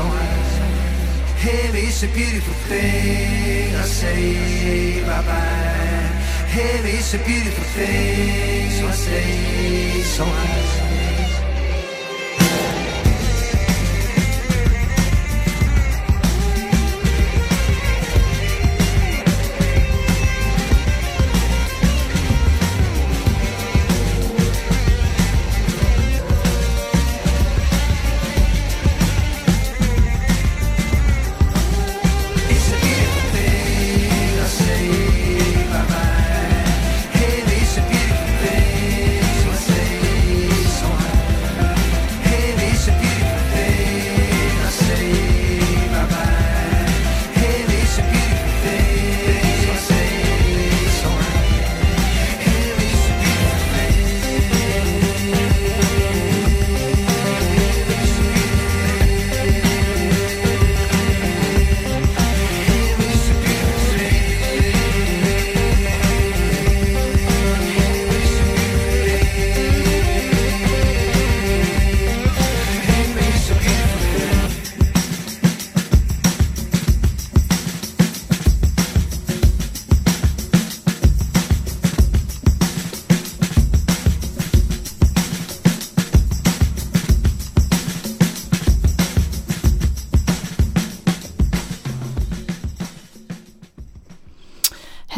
so I. A beautiful thing, I say, bye bye. Heavy's a beautiful thing, so I say, so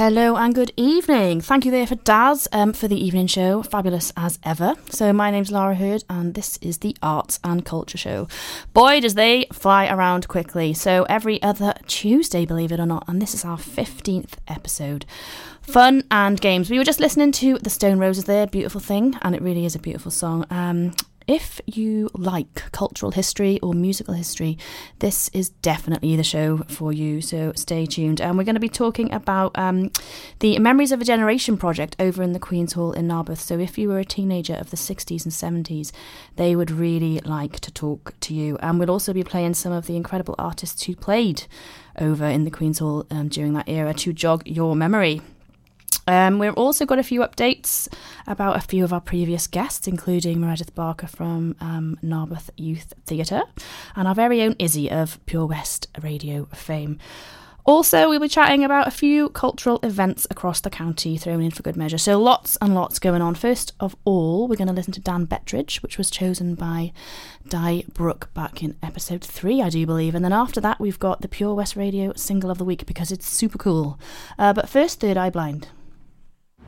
Hello and good evening. Thank you there for Daz um, for the evening show. Fabulous as ever. So, my name's Lara Herde, and this is the Arts and Culture Show. Boy, does they fly around quickly. So, every other Tuesday, believe it or not, and this is our 15th episode. Fun and games. We were just listening to The Stone Roses there, beautiful thing, and it really is a beautiful song. Um, if you like cultural history or musical history, this is definitely the show for you. So stay tuned. And we're going to be talking about um, the Memories of a Generation project over in the Queen's Hall in Narberth. So if you were a teenager of the 60s and 70s, they would really like to talk to you. And we'll also be playing some of the incredible artists who played over in the Queen's Hall um, during that era to jog your memory. Um, we've also got a few updates about a few of our previous guests, including Meredith Barker from um, Narberth Youth Theatre and our very own Izzy of Pure West Radio fame. Also, we'll be chatting about a few cultural events across the county thrown in for good measure. So, lots and lots going on. First of all, we're going to listen to Dan Bettridge, which was chosen by Di Brook back in episode three, I do believe. And then after that, we've got the Pure West Radio single of the week because it's super cool. Uh, but first, Third Eye Blind.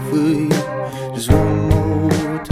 for you. Just one more time.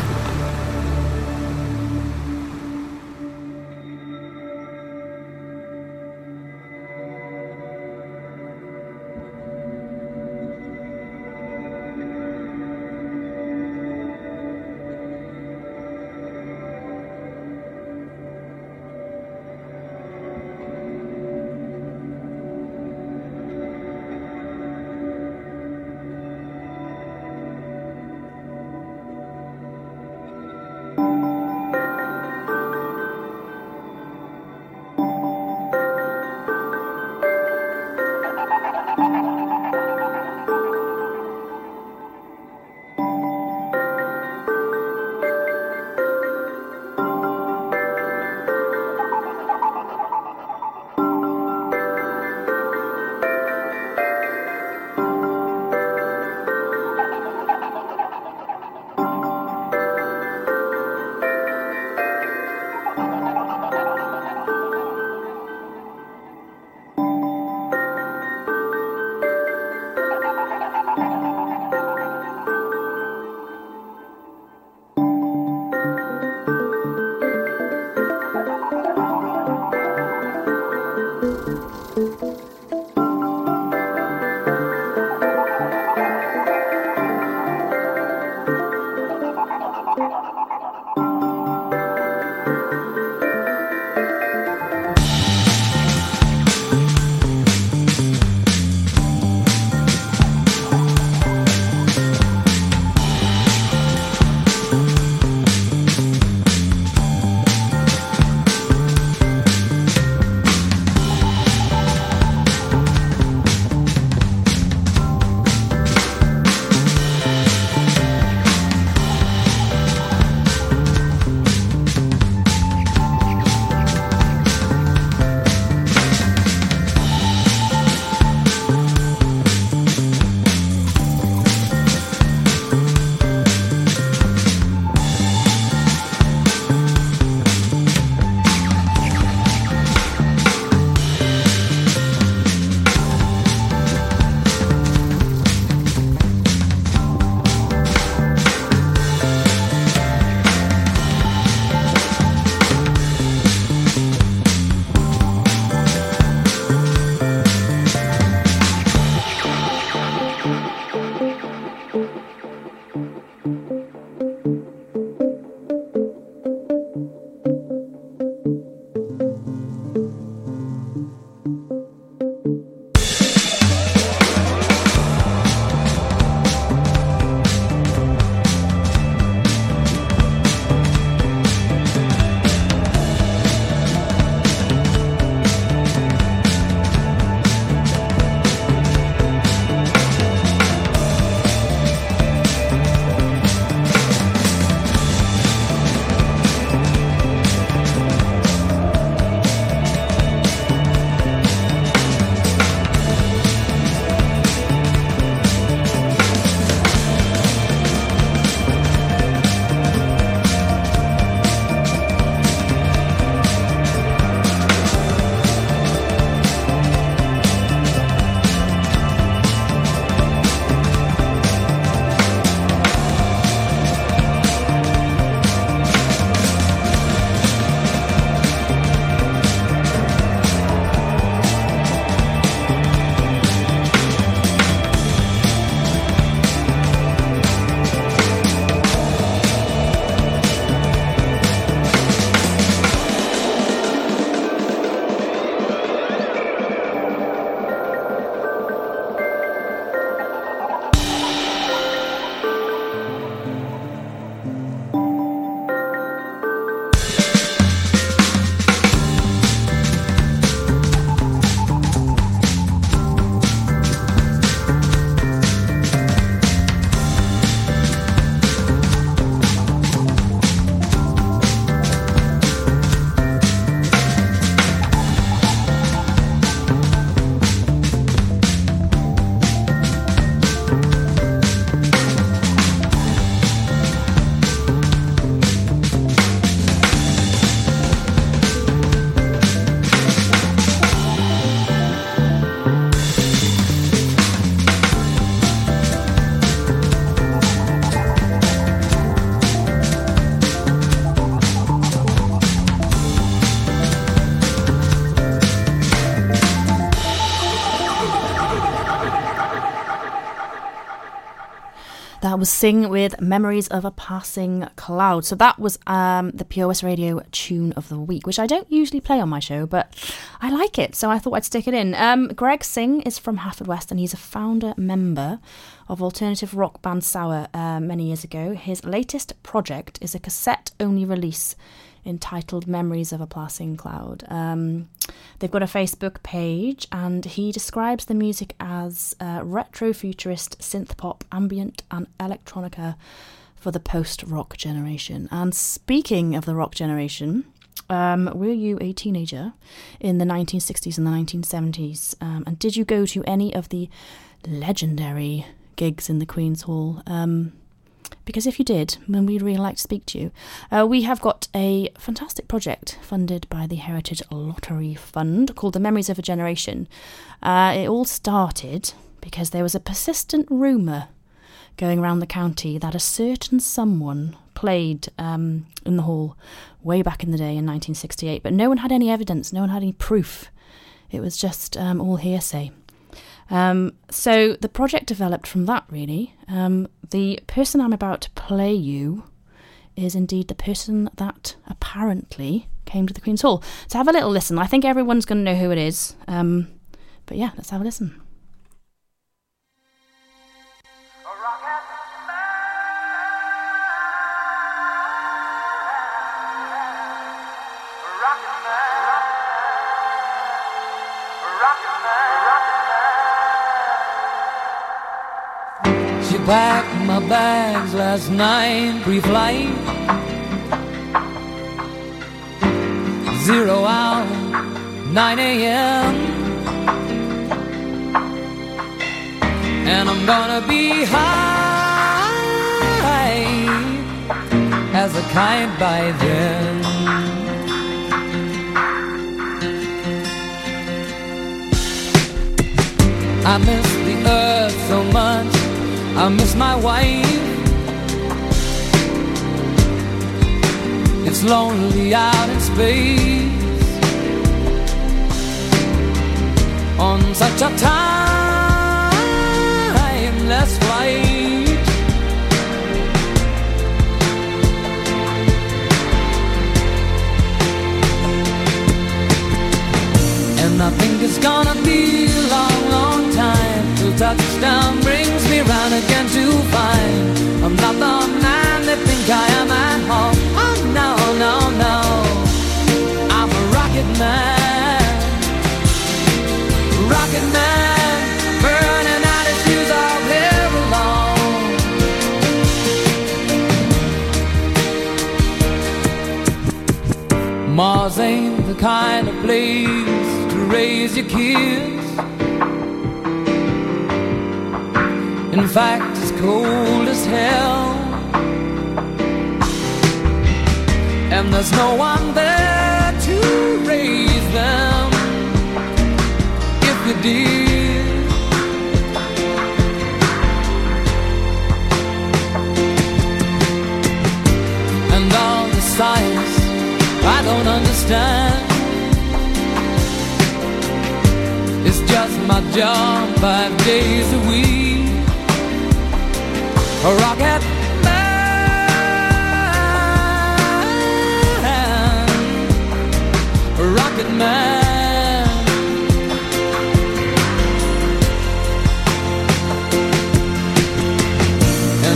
Was Sing with Memories of a Passing Cloud. So that was um, the POS Radio tune of the week, which I don't usually play on my show, but I like it, so I thought I'd stick it in. Um, Greg Singh is from Haverfordwest and he's a founder member of alternative rock band Sour uh, many years ago. His latest project is a cassette only release entitled Memories of a Passing Cloud. Um, they've got a Facebook page, and he describes the music as uh, retro futurist, synth pop, ambient, and electronica for the post rock generation. And speaking of the rock generation, um, were you a teenager in the 1960s and the 1970s? Um, and did you go to any of the legendary gigs in the Queen's Hall? Um, because if you did, then we'd really like to speak to you. Uh, we have got a fantastic project funded by the Heritage Lottery Fund called the Memories of a Generation. Uh, it all started because there was a persistent rumour going around the county that a certain someone played um, in the hall way back in the day in 1968, but no one had any evidence, no one had any proof. It was just um, all hearsay. Um, so the project developed from that, really. Um, the person I'm about to play you is indeed the person that apparently came to the Queen's Hall. So have a little listen. I think everyone's going to know who it is. Um, but yeah, let's have a listen. Last night, pre-flight. Zero hour, 9 a.m. And I'm gonna be high as a kite by then. I miss the earth so much I miss my wife. Lonely out in space on such a timeless flight. And I think it's gonna be a long, long time till touchdown brings me round again to find I'm not the man they think I am at home. Rocket man, rocket man, burning out his fuse all here alone. Mars ain't the kind of place to raise your kids. In fact, it's cold as hell. And there's no one there them if you did. And all the science I don't understand. It's just my job five days a week a rocket And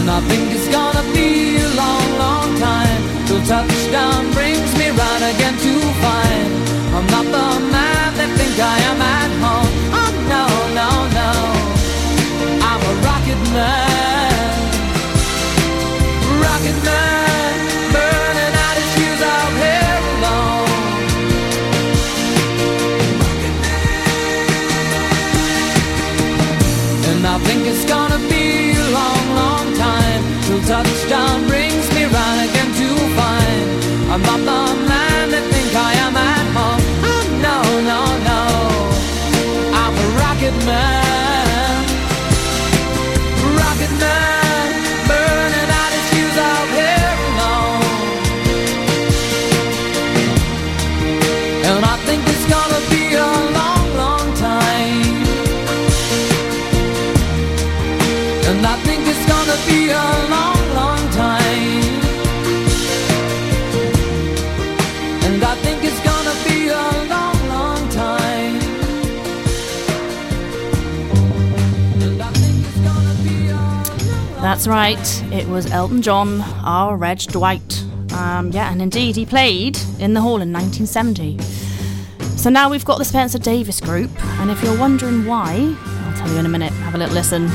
I think it's gonna be a long, long time till touchdown brings me round again to find I'm not the man they think I am at home. Oh no, no, no, I'm a rocket man. touchdown brings me round again to find I'm not the man they think I am at home. Oh, no, no, no. I'm a rocket man. That's right, it was Elton John, our Reg Dwight. Um, yeah, and indeed, he played in the hall in 1970. So now we've got the Spencer Davis Group, and if you're wondering why, I'll tell you in a minute. Have a little listen.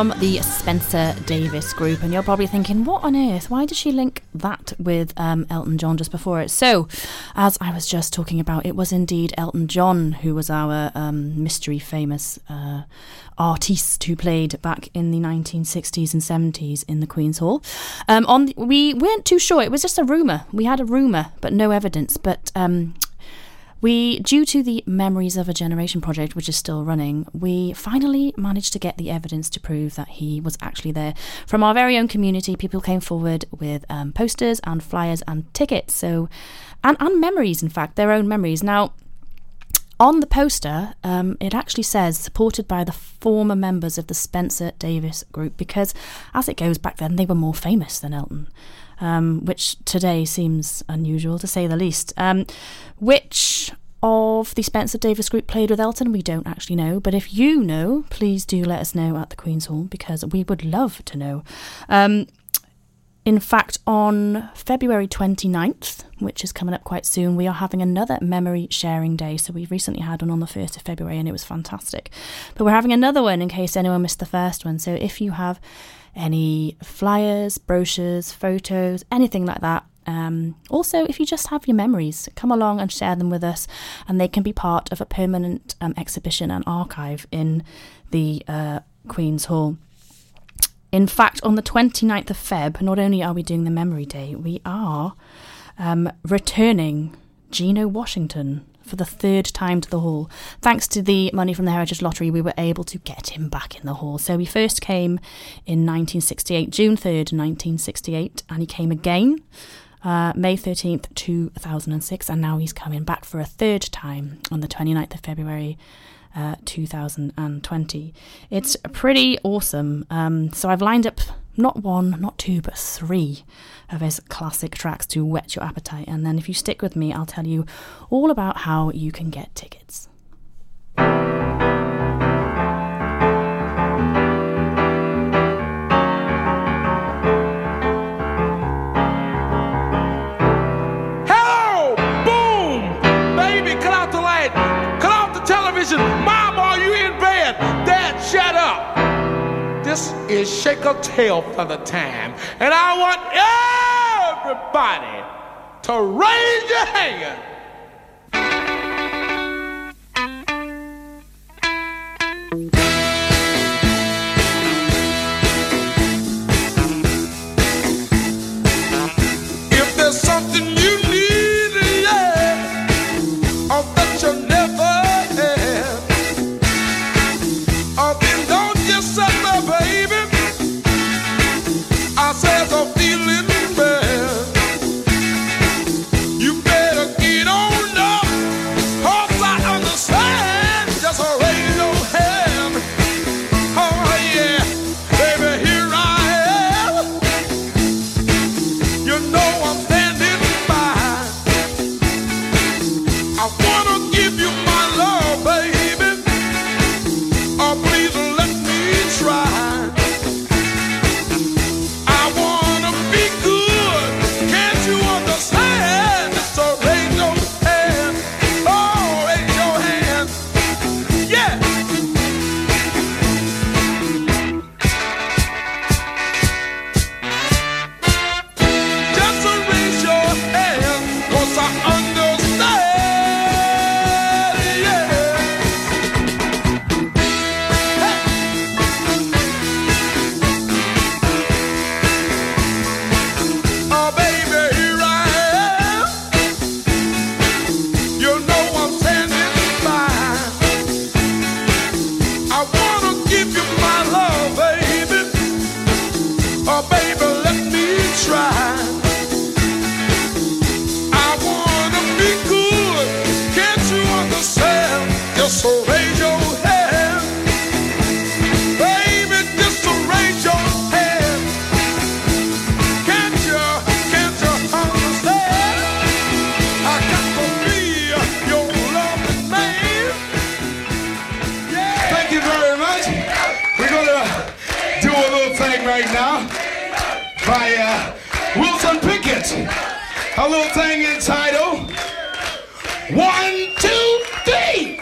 From the Spencer Davis group, and you're probably thinking, what on earth? Why did she link that with um, Elton John just before it? So, as I was just talking about, it was indeed Elton John who was our um, mystery famous uh, artiste who played back in the 1960s and 70s in the Queen's Hall. Um, on we weren't too sure; it was just a rumor. We had a rumor, but no evidence. But um, we, due to the Memories of a Generation project, which is still running, we finally managed to get the evidence to prove that he was actually there. From our very own community, people came forward with um, posters and flyers and tickets. So, and, and memories, in fact, their own memories. Now, on the poster, um, it actually says supported by the former members of the Spencer Davis group because, as it goes back then, they were more famous than Elton um, which today seems unusual to say the least. Um, which of the Spencer Davis group played with Elton, we don't actually know. But if you know, please do let us know at the Queen's Hall because we would love to know. Um, in fact, on February 29th, which is coming up quite soon, we are having another memory sharing day. So we recently had one on the 1st of February and it was fantastic. But we're having another one in case anyone missed the first one. So if you have any flyers, brochures, photos, anything like that. Um, also, if you just have your memories, come along and share them with us, and they can be part of a permanent um, exhibition and archive in the uh, Queen's Hall. In fact, on the 29th of Feb, not only are we doing the Memory Day, we are um, returning Geno Washington for the third time to the hall. Thanks to the money from the Heritage Lottery, we were able to get him back in the hall. So he first came in 1968, June 3rd, 1968, and he came again. Uh, May 13th, 2006, and now he's coming back for a third time on the 29th of February uh, 2020. It's pretty awesome. Um, so I've lined up not one, not two, but three of his classic tracks to whet your appetite. And then if you stick with me, I'll tell you all about how you can get tickets. This is Shake a Tail for the time. And I want everybody to raise your hand. right now by uh, Wilson Pickett. A little thing entitled oh. One, Two, Three.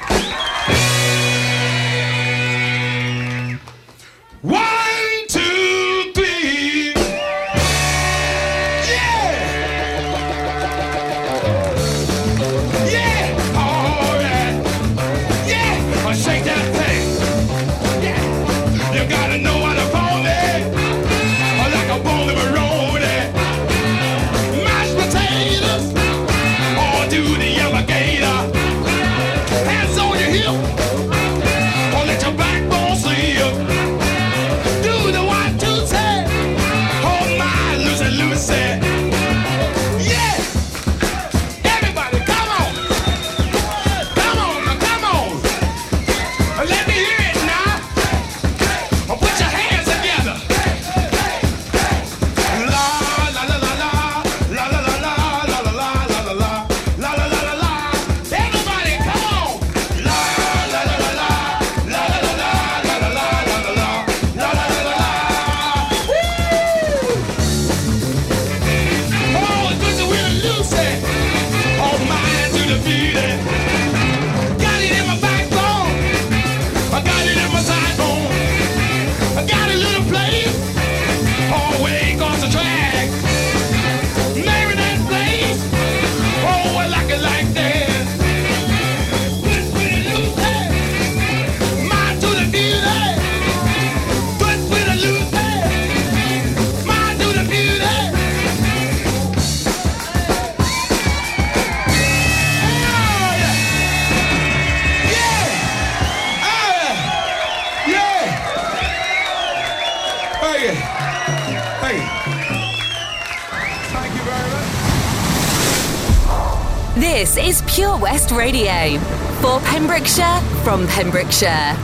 Radio for Pembrokeshire from Pembrokeshire.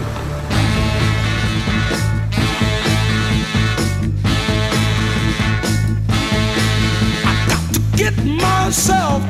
I got to get myself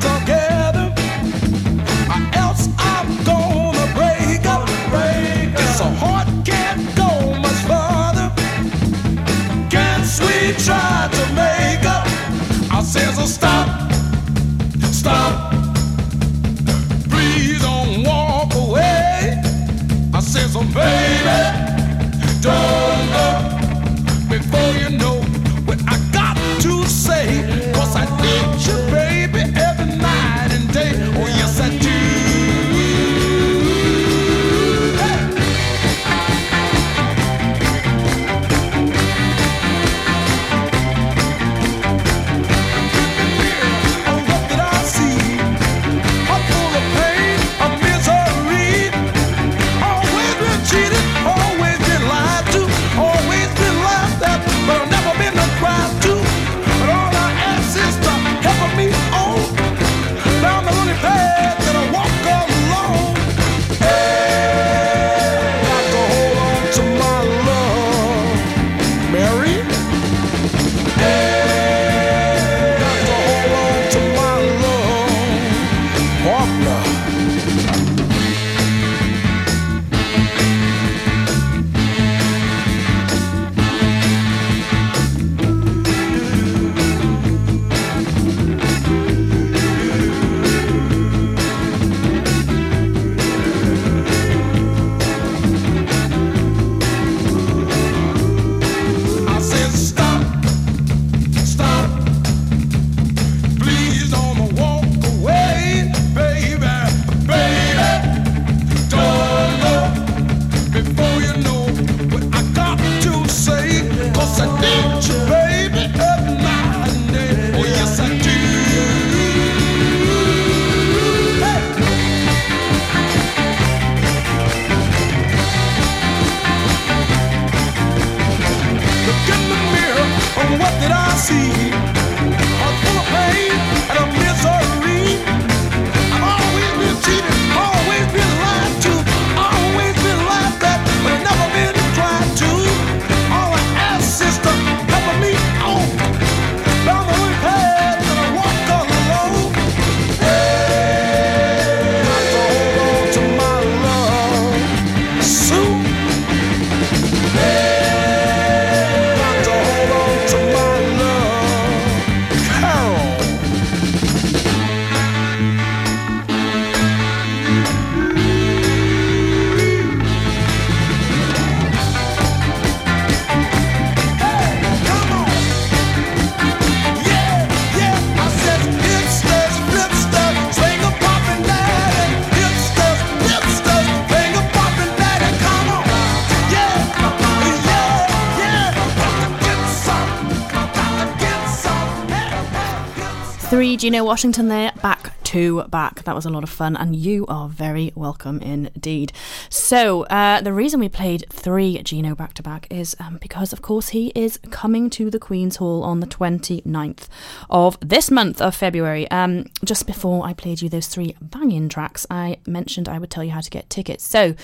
Gino Washington there, back to back. That was a lot of fun, and you are very welcome indeed. So, uh, the reason we played three Gino back to back is um, because, of course, he is coming to the Queen's Hall on the 29th of this month of February. Um, just before I played you those three banging tracks, I mentioned I would tell you how to get tickets. So,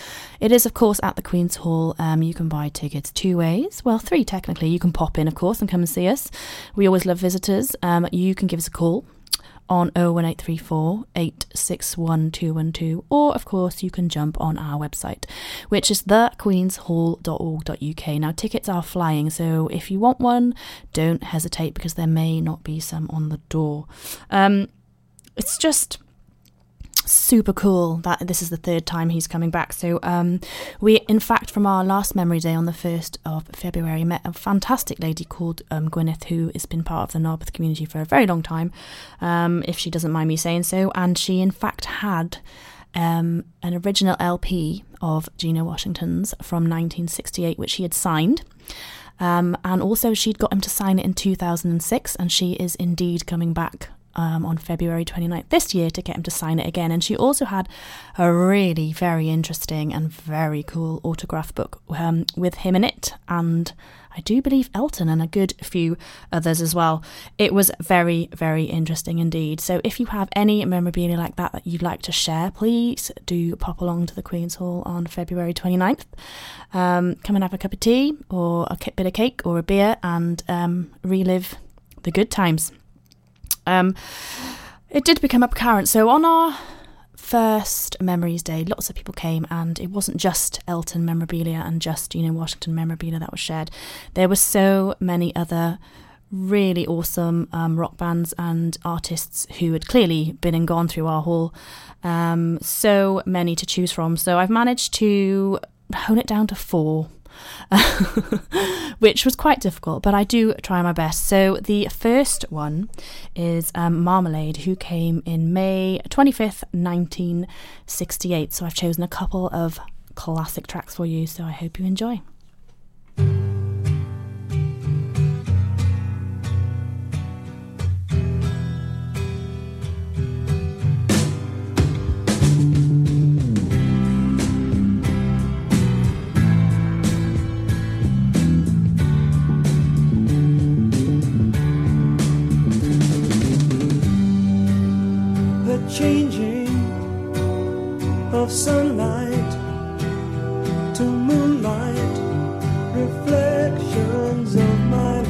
it is, of course, at the Queen's Hall. Um, you can buy tickets two ways. Well, three technically. You can pop in, of course, and come and see us. We always love visitors. Um, you can give us a call on 01834 861 212, or of course, you can jump on our website, which is thequeenshall.org.uk. Now, tickets are flying, so if you want one, don't hesitate because there may not be some on the door. Um, it's just super cool that this is the third time he's coming back. So um, we, in fact, from our last memory day on the 1st of February, met a fantastic lady called um, Gwyneth who has been part of the Narberth community for a very long time, um, if she doesn't mind me saying so. And she, in fact, had um, an original LP of Gino Washington's from 1968, which he had signed. Um, and also, she'd got him to sign it in 2006, and she is indeed coming back um, on February 29th this year to get him to sign it again. And she also had a really very interesting and very cool autograph book um, with him in it, and I do believe Elton and a good few others as well. It was very, very interesting indeed. So if you have any memorabilia like that that you'd like to share, please do pop along to the Queen's Hall on February 29th. Um, come and have a cup of tea or a bit of cake or a beer and um, relive the good times. Um, it did become apparent. So on our first Memories Day, lots of people came, and it wasn't just Elton memorabilia and just you know Washington memorabilia that was shared. There were so many other really awesome um, rock bands and artists who had clearly been and gone through our hall. Um, so many to choose from. So I've managed to hone it down to four. which was quite difficult, but I do try my best. So, the first one is um, Marmalade, who came in May 25th, 1968. So, I've chosen a couple of classic tracks for you, so I hope you enjoy. Changing of sunlight to moonlight, reflections of my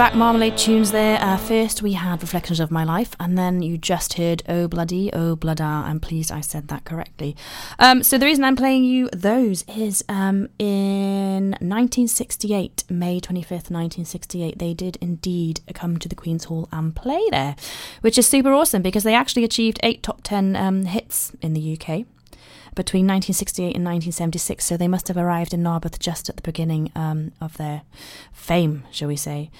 back Marmalade tunes there. Uh, first, we had Reflections of My Life, and then you just heard Oh Bloody, Oh Blooda. I'm pleased I said that correctly. Um, so, the reason I'm playing you those is um, in 1968, May 25th, 1968, they did indeed come to the Queen's Hall and play there, which is super awesome because they actually achieved eight top 10 um, hits in the UK between 1968 and 1976, so they must have arrived in Narberth just at the beginning um, of their fame, shall we say.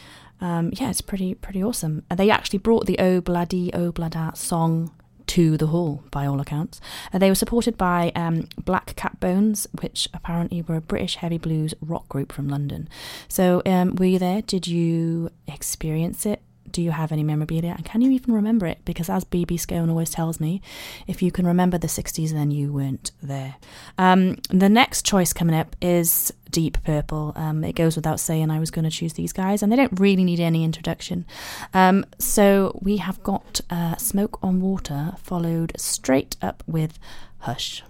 Um, yeah, it's pretty pretty awesome. And they actually brought the Oh Bloody Oh Blooda song to the hall, by all accounts. Uh, they were supported by um, Black Cat Bones, which apparently were a British heavy blues rock group from London. So, um, were you there? Did you experience it? Do you have any memorabilia? And can you even remember it? Because as BB Scone always tells me, if you can remember the 60s, then you weren't there. Um, the next choice coming up is Deep Purple. Um, it goes without saying I was going to choose these guys, and they don't really need any introduction. Um, so we have got uh, Smoke on Water, followed straight up with Hush.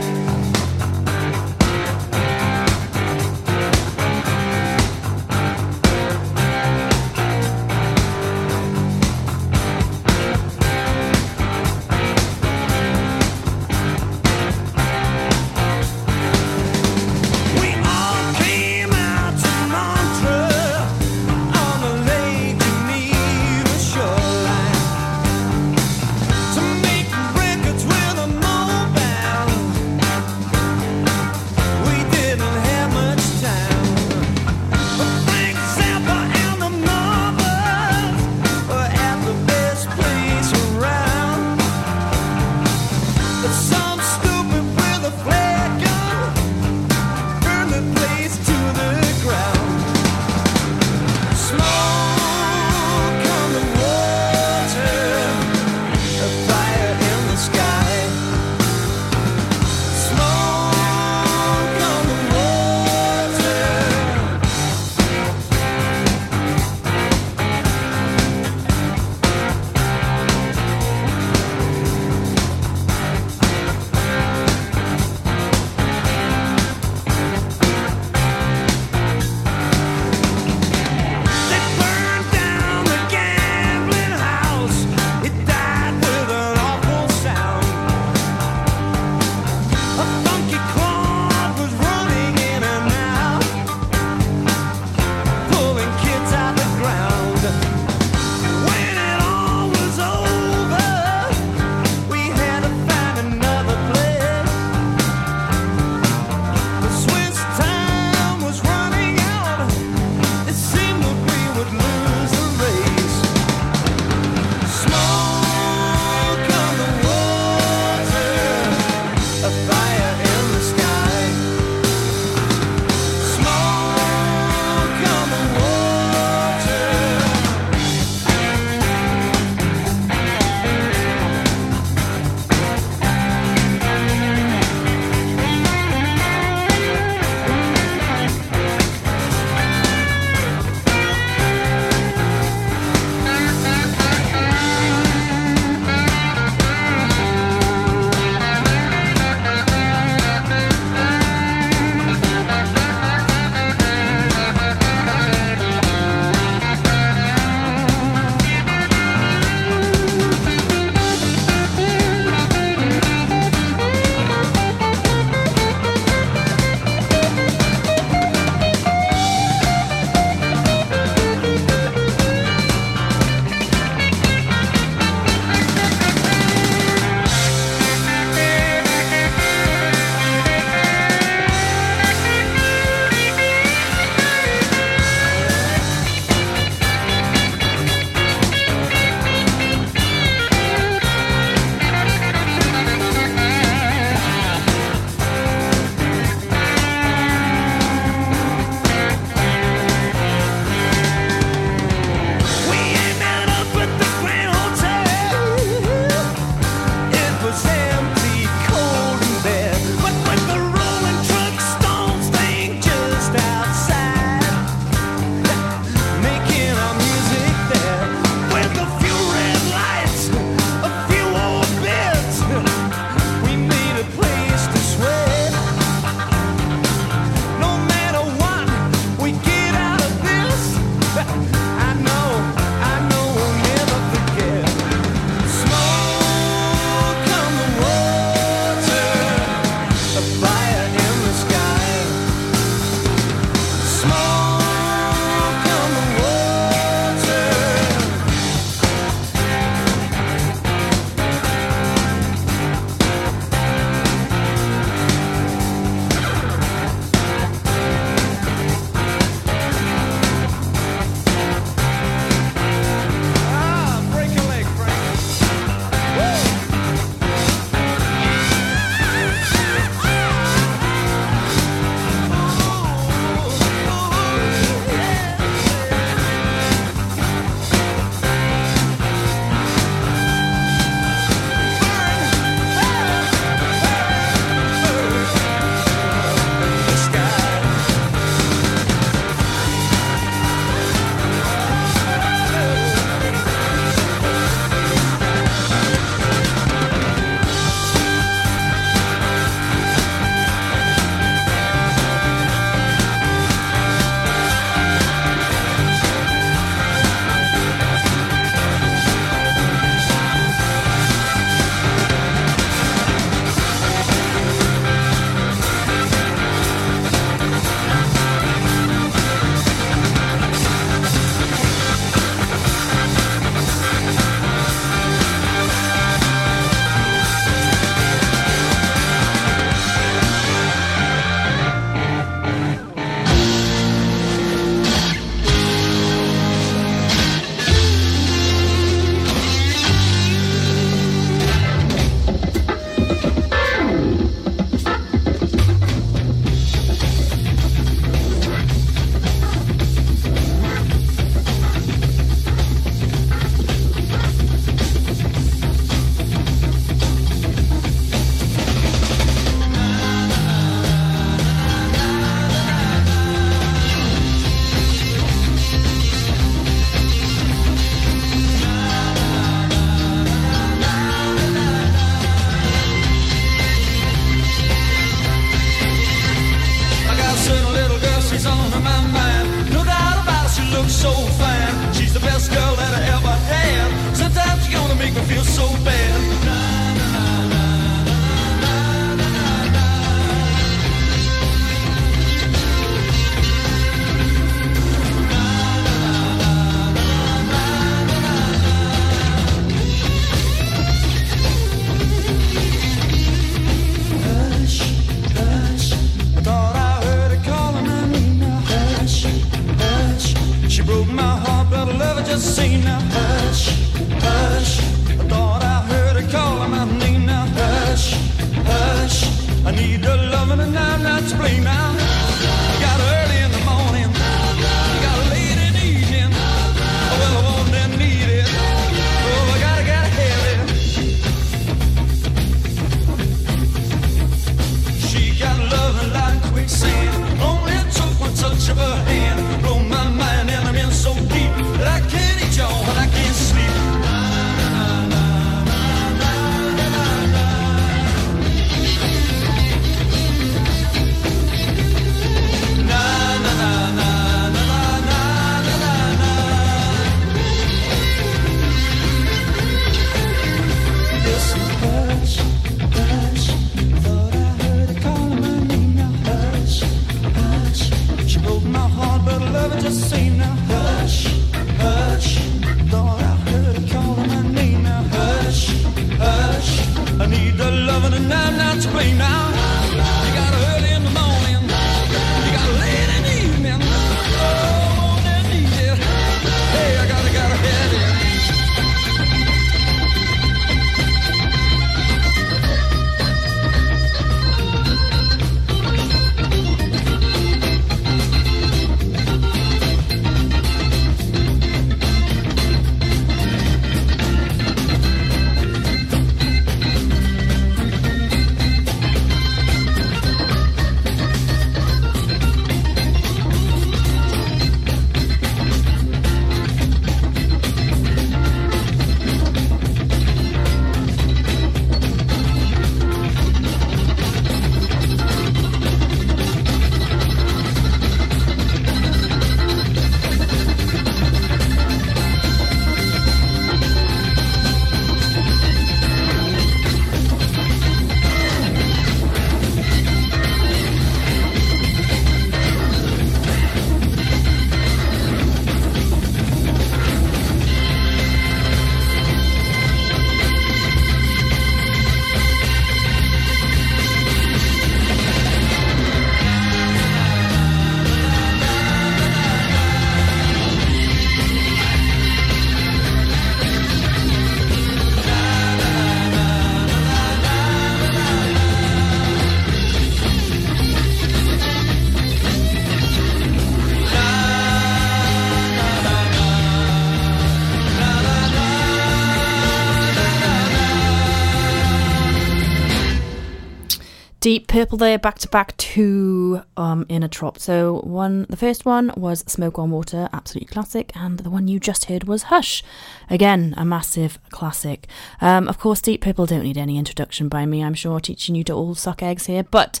Deep Purple there, back to back two um, in a trop. So one, the first one was Smoke on Water, absolutely classic, and the one you just heard was Hush, again a massive classic. Um, of course, Deep Purple don't need any introduction by me. I'm sure teaching you to all suck eggs here, but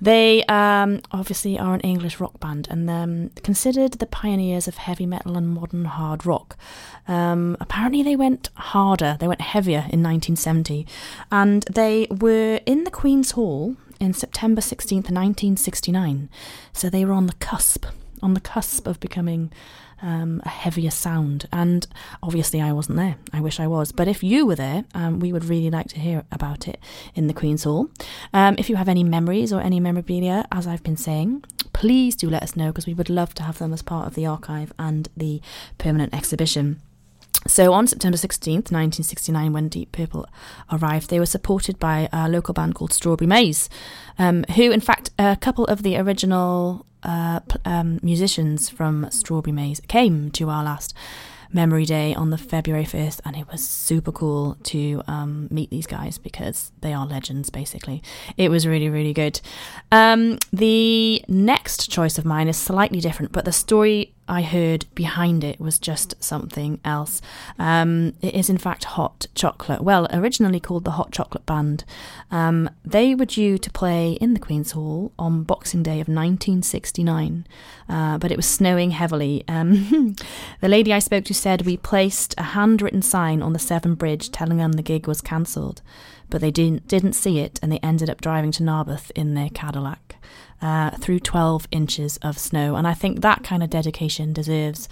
they um, obviously are an English rock band and um, considered the pioneers of heavy metal and modern hard rock. Um, apparently, they went harder, they went heavier in 1970, and they were in the Queen's Hall in September 16th, 1969. So they were on the cusp, on the cusp of becoming um, a heavier sound. And obviously, I wasn't there. I wish I was. But if you were there, um, we would really like to hear about it in the Queen's Hall. Um, if you have any memories or any memorabilia, as I've been saying, please do let us know because we would love to have them as part of the archive and the permanent exhibition. So on September 16th, 1969, when Deep Purple arrived, they were supported by a local band called Strawberry Maze, um, who, in fact, a couple of the original uh, um, musicians from Strawberry Maze came to our last memory day on the February 1st, and it was super cool to um, meet these guys because they are legends, basically. It was really, really good. Um, the next choice of mine is slightly different, but the story I heard behind it was just something else. Um, it is, in fact, Hot Chocolate. Well, originally called the Hot Chocolate Band. Um, they were due to play in the Queen's Hall on Boxing Day of 1969, uh, but it was snowing heavily. Um, the lady I spoke to said we placed a handwritten sign on the Severn Bridge telling them the gig was cancelled, but they didn't didn't see it, and they ended up driving to Narberth in their Cadillac uh, through 12 inches of snow. And I think that kind of dedication deserves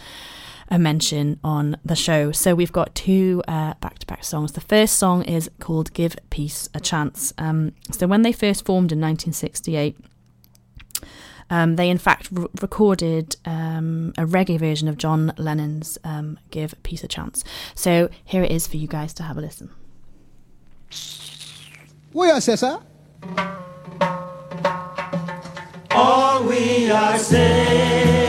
a mention on the show. So we've got two back to back songs. The first song is called Give Peace a Chance. Um, so when they first formed in 1968, um, they in fact recorded um, a reggae version of John Lennon's um, Give Peace a Chance. So here it is for you guys to have a listen. We are Caesar. All we are saying.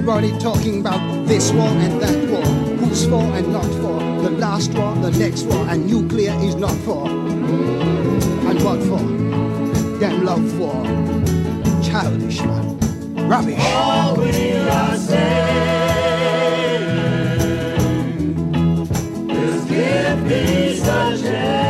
Everybody talking about this war and that war. Who's for and not for. The last war, the next war, and nuclear is not for. And what for? Damn love war. Childish man. Rubbish. All we are saying is give peace a chance.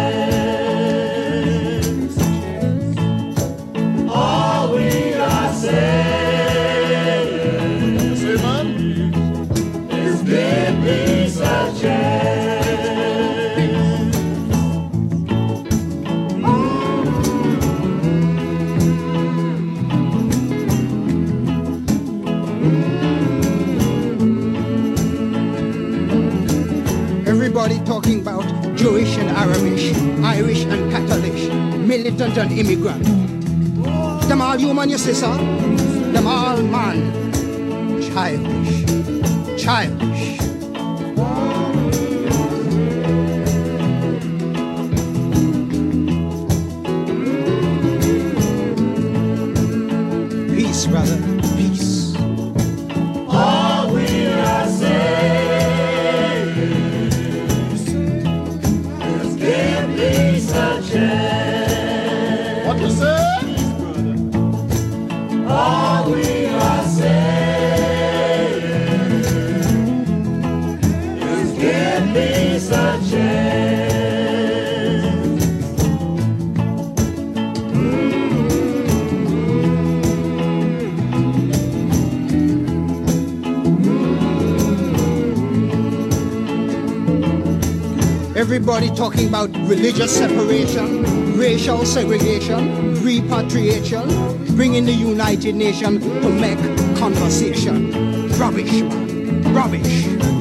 Immigrant. Them all human, you see, sir? Them all religious separation, racial segregation, repatriation, bringing the United Nations to make conversation. Rubbish, man. Rubbish.